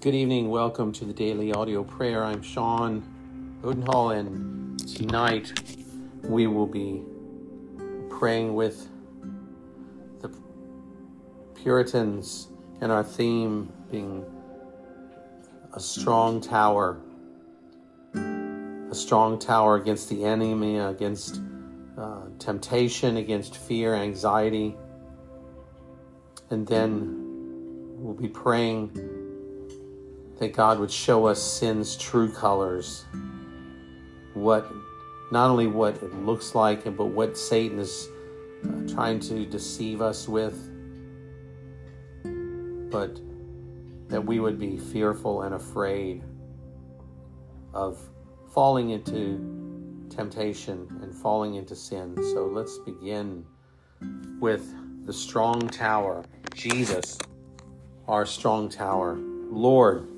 Good evening. Welcome to the daily audio prayer. I'm Sean Odenhall, and tonight we will be praying with the Puritans, and our theme being a strong tower. A strong tower against the enemy, against uh, temptation, against fear, anxiety. And then we'll be praying that God would show us sin's true colors. What, not only what it looks like, but what Satan is uh, trying to deceive us with, but that we would be fearful and afraid of falling into temptation and falling into sin. So let's begin with the strong tower, Jesus, our strong tower. Lord,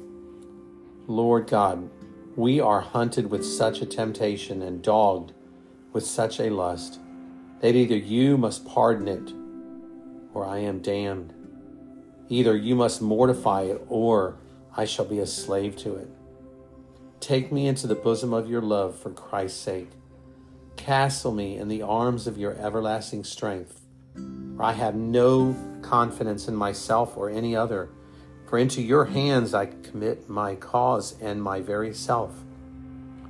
Lord God, we are hunted with such a temptation and dogged with such a lust that either you must pardon it or I am damned. Either you must mortify it or I shall be a slave to it. Take me into the bosom of your love for Christ's sake. Castle me in the arms of your everlasting strength. For I have no confidence in myself or any other for into your hands I commit my cause and my very self.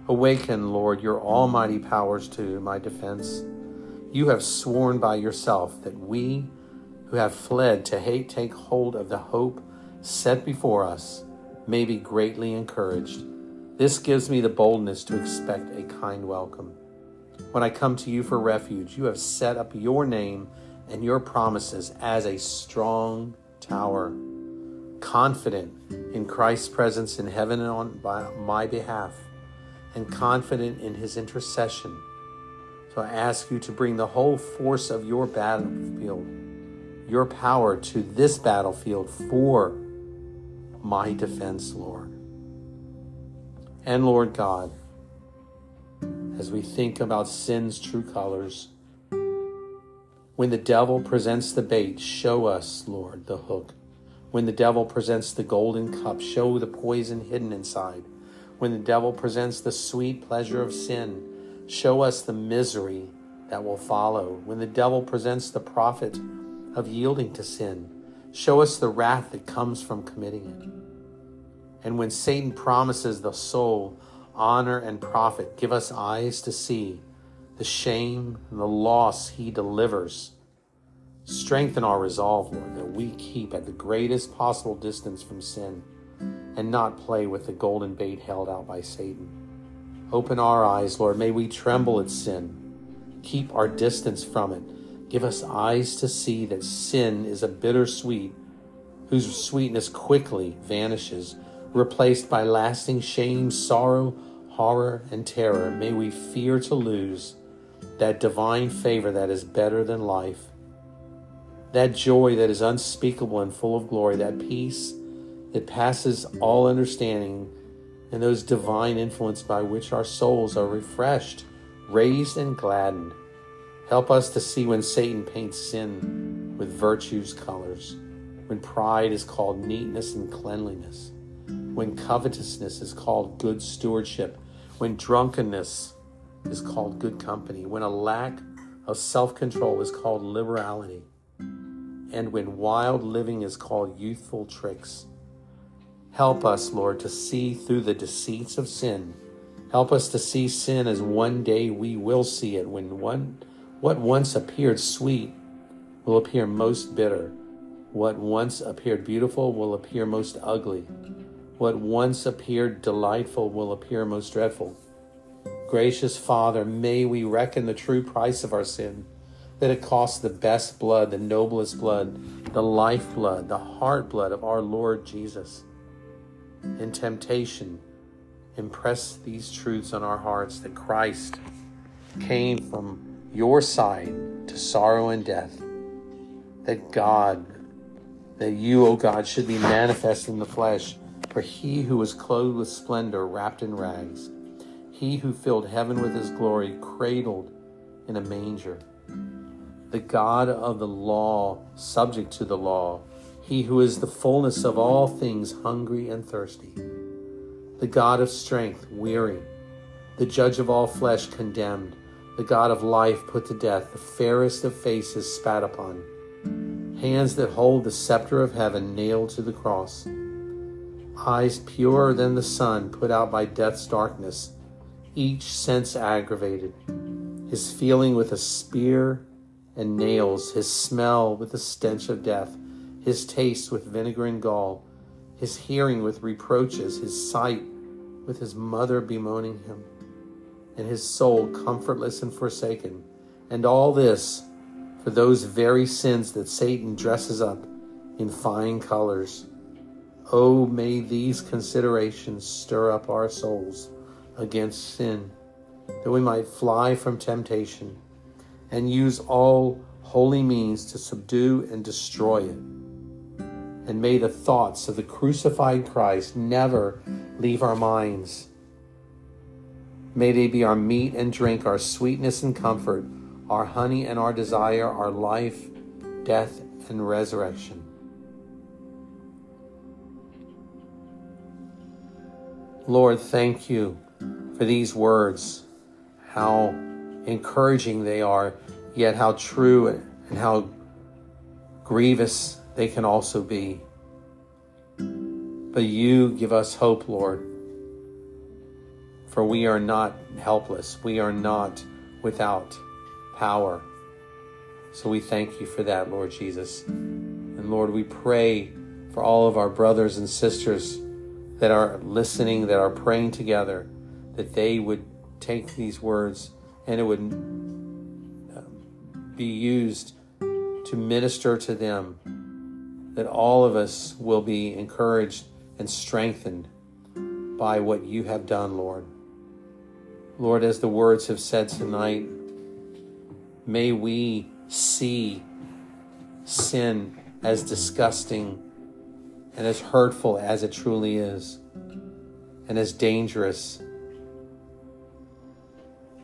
Awaken, Lord, your almighty powers to my defense. You have sworn by yourself that we who have fled to hate take hold of the hope set before us may be greatly encouraged. This gives me the boldness to expect a kind welcome. When I come to you for refuge, you have set up your name and your promises as a strong tower confident in Christ's presence in heaven and on my behalf, and confident in his intercession. So I ask you to bring the whole force of your battlefield, your power to this battlefield for my defense, Lord. And Lord God, as we think about sin's true colors, when the devil presents the bait, show us, Lord, the hook. When the devil presents the golden cup, show the poison hidden inside. When the devil presents the sweet pleasure of sin, show us the misery that will follow. When the devil presents the profit of yielding to sin, show us the wrath that comes from committing it. And when Satan promises the soul honor and profit, give us eyes to see the shame and the loss he delivers Strengthen our resolve, Lord, that we keep at the greatest possible distance from sin and not play with the golden bait held out by Satan. Open our eyes, Lord. May we tremble at sin. Keep our distance from it. Give us eyes to see that sin is a bitter sweet whose sweetness quickly vanishes, replaced by lasting shame, sorrow, horror, and terror. May we fear to lose that divine favor that is better than life that joy that is unspeakable and full of glory, that peace that passes all understanding, and those divine influence by which our souls are refreshed, raised, and gladdened. Help us to see when Satan paints sin with virtue's colors, when pride is called neatness and cleanliness, when covetousness is called good stewardship, when drunkenness is called good company, when a lack of self control is called liberality and when wild living is called youthful tricks. Help us, Lord, to see through the deceits of sin. Help us to see sin as one day we will see it, when one, what once appeared sweet will appear most bitter. What once appeared beautiful will appear most ugly. What once appeared delightful will appear most dreadful. Gracious Father, may we reckon the true price of our sin that it costs the best blood, the noblest blood, the life blood, the heart blood of our Lord Jesus. In temptation, impress these truths on our hearts that Christ came from your side to sorrow and death, that God, that you, O God, should be manifest in the flesh, for he who was clothed with splendor, wrapped in rags, he who filled heaven with his glory, cradled in a manger the God of the law, subject to the law, He who is the fullness of all things, hungry and thirsty, the God of strength, weary, the judge of all flesh, condemned, the God of life, put to death, the fairest of faces, spat upon, hands that hold the scepter of heaven, nailed to the cross, eyes purer than the sun, put out by death's darkness, each sense aggravated, his feeling with a spear and nails, his smell with the stench of death, his taste with vinegar and gall, his hearing with reproaches, his sight with his mother bemoaning him, and his soul comfortless and forsaken. And all this for those very sins that Satan dresses up in fine colors. Oh, may these considerations stir up our souls against sin, that we might fly from temptation and use all holy means to subdue and destroy it. And may the thoughts of the crucified Christ never leave our minds. May they be our meat and drink, our sweetness and comfort, our honey and our desire, our life, death, and resurrection. Lord, thank you for these words, how encouraging they are, yet how true and how grievous they can also be. But you give us hope, Lord, for we are not helpless, we are not without power. So we thank you for that, Lord Jesus. And Lord, we pray for all of our brothers and sisters that are listening, that are praying together, that they would take these words and it would um, be used to minister to them, that all of us will be encouraged and strengthened by what you have done, Lord. Lord, as the words have said tonight, may we see sin as disgusting and as hurtful as it truly is, and as dangerous,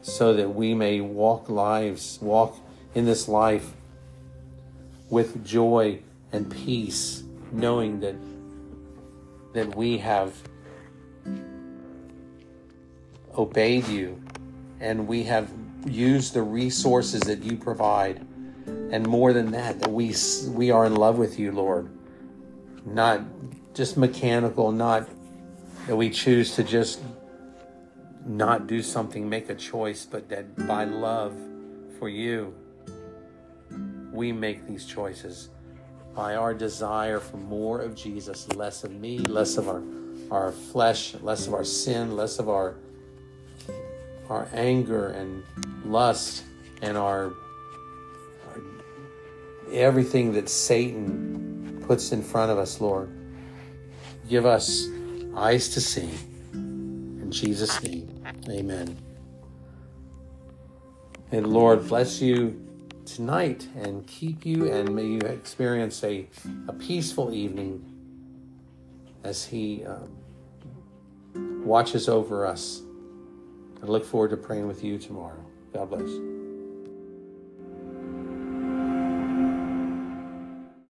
so that we may walk lives, walk in this life with joy and peace, knowing that that we have obeyed you and we have used the resources that you provide. And more than that that we we are in love with you lord. Not just mechanical not that we choose to just not do something make a choice but that by love for you we make these choices by our desire for more of Jesus, less of me, less of our, our flesh, less of our sin, less of our, our anger and lust and our, our everything that Satan puts in front of us, Lord. Give us eyes to see. In Jesus' name, amen. And Lord, bless you tonight and keep you, and may you experience a, a peaceful evening as He um, watches over us. I look forward to praying with you tomorrow. God bless.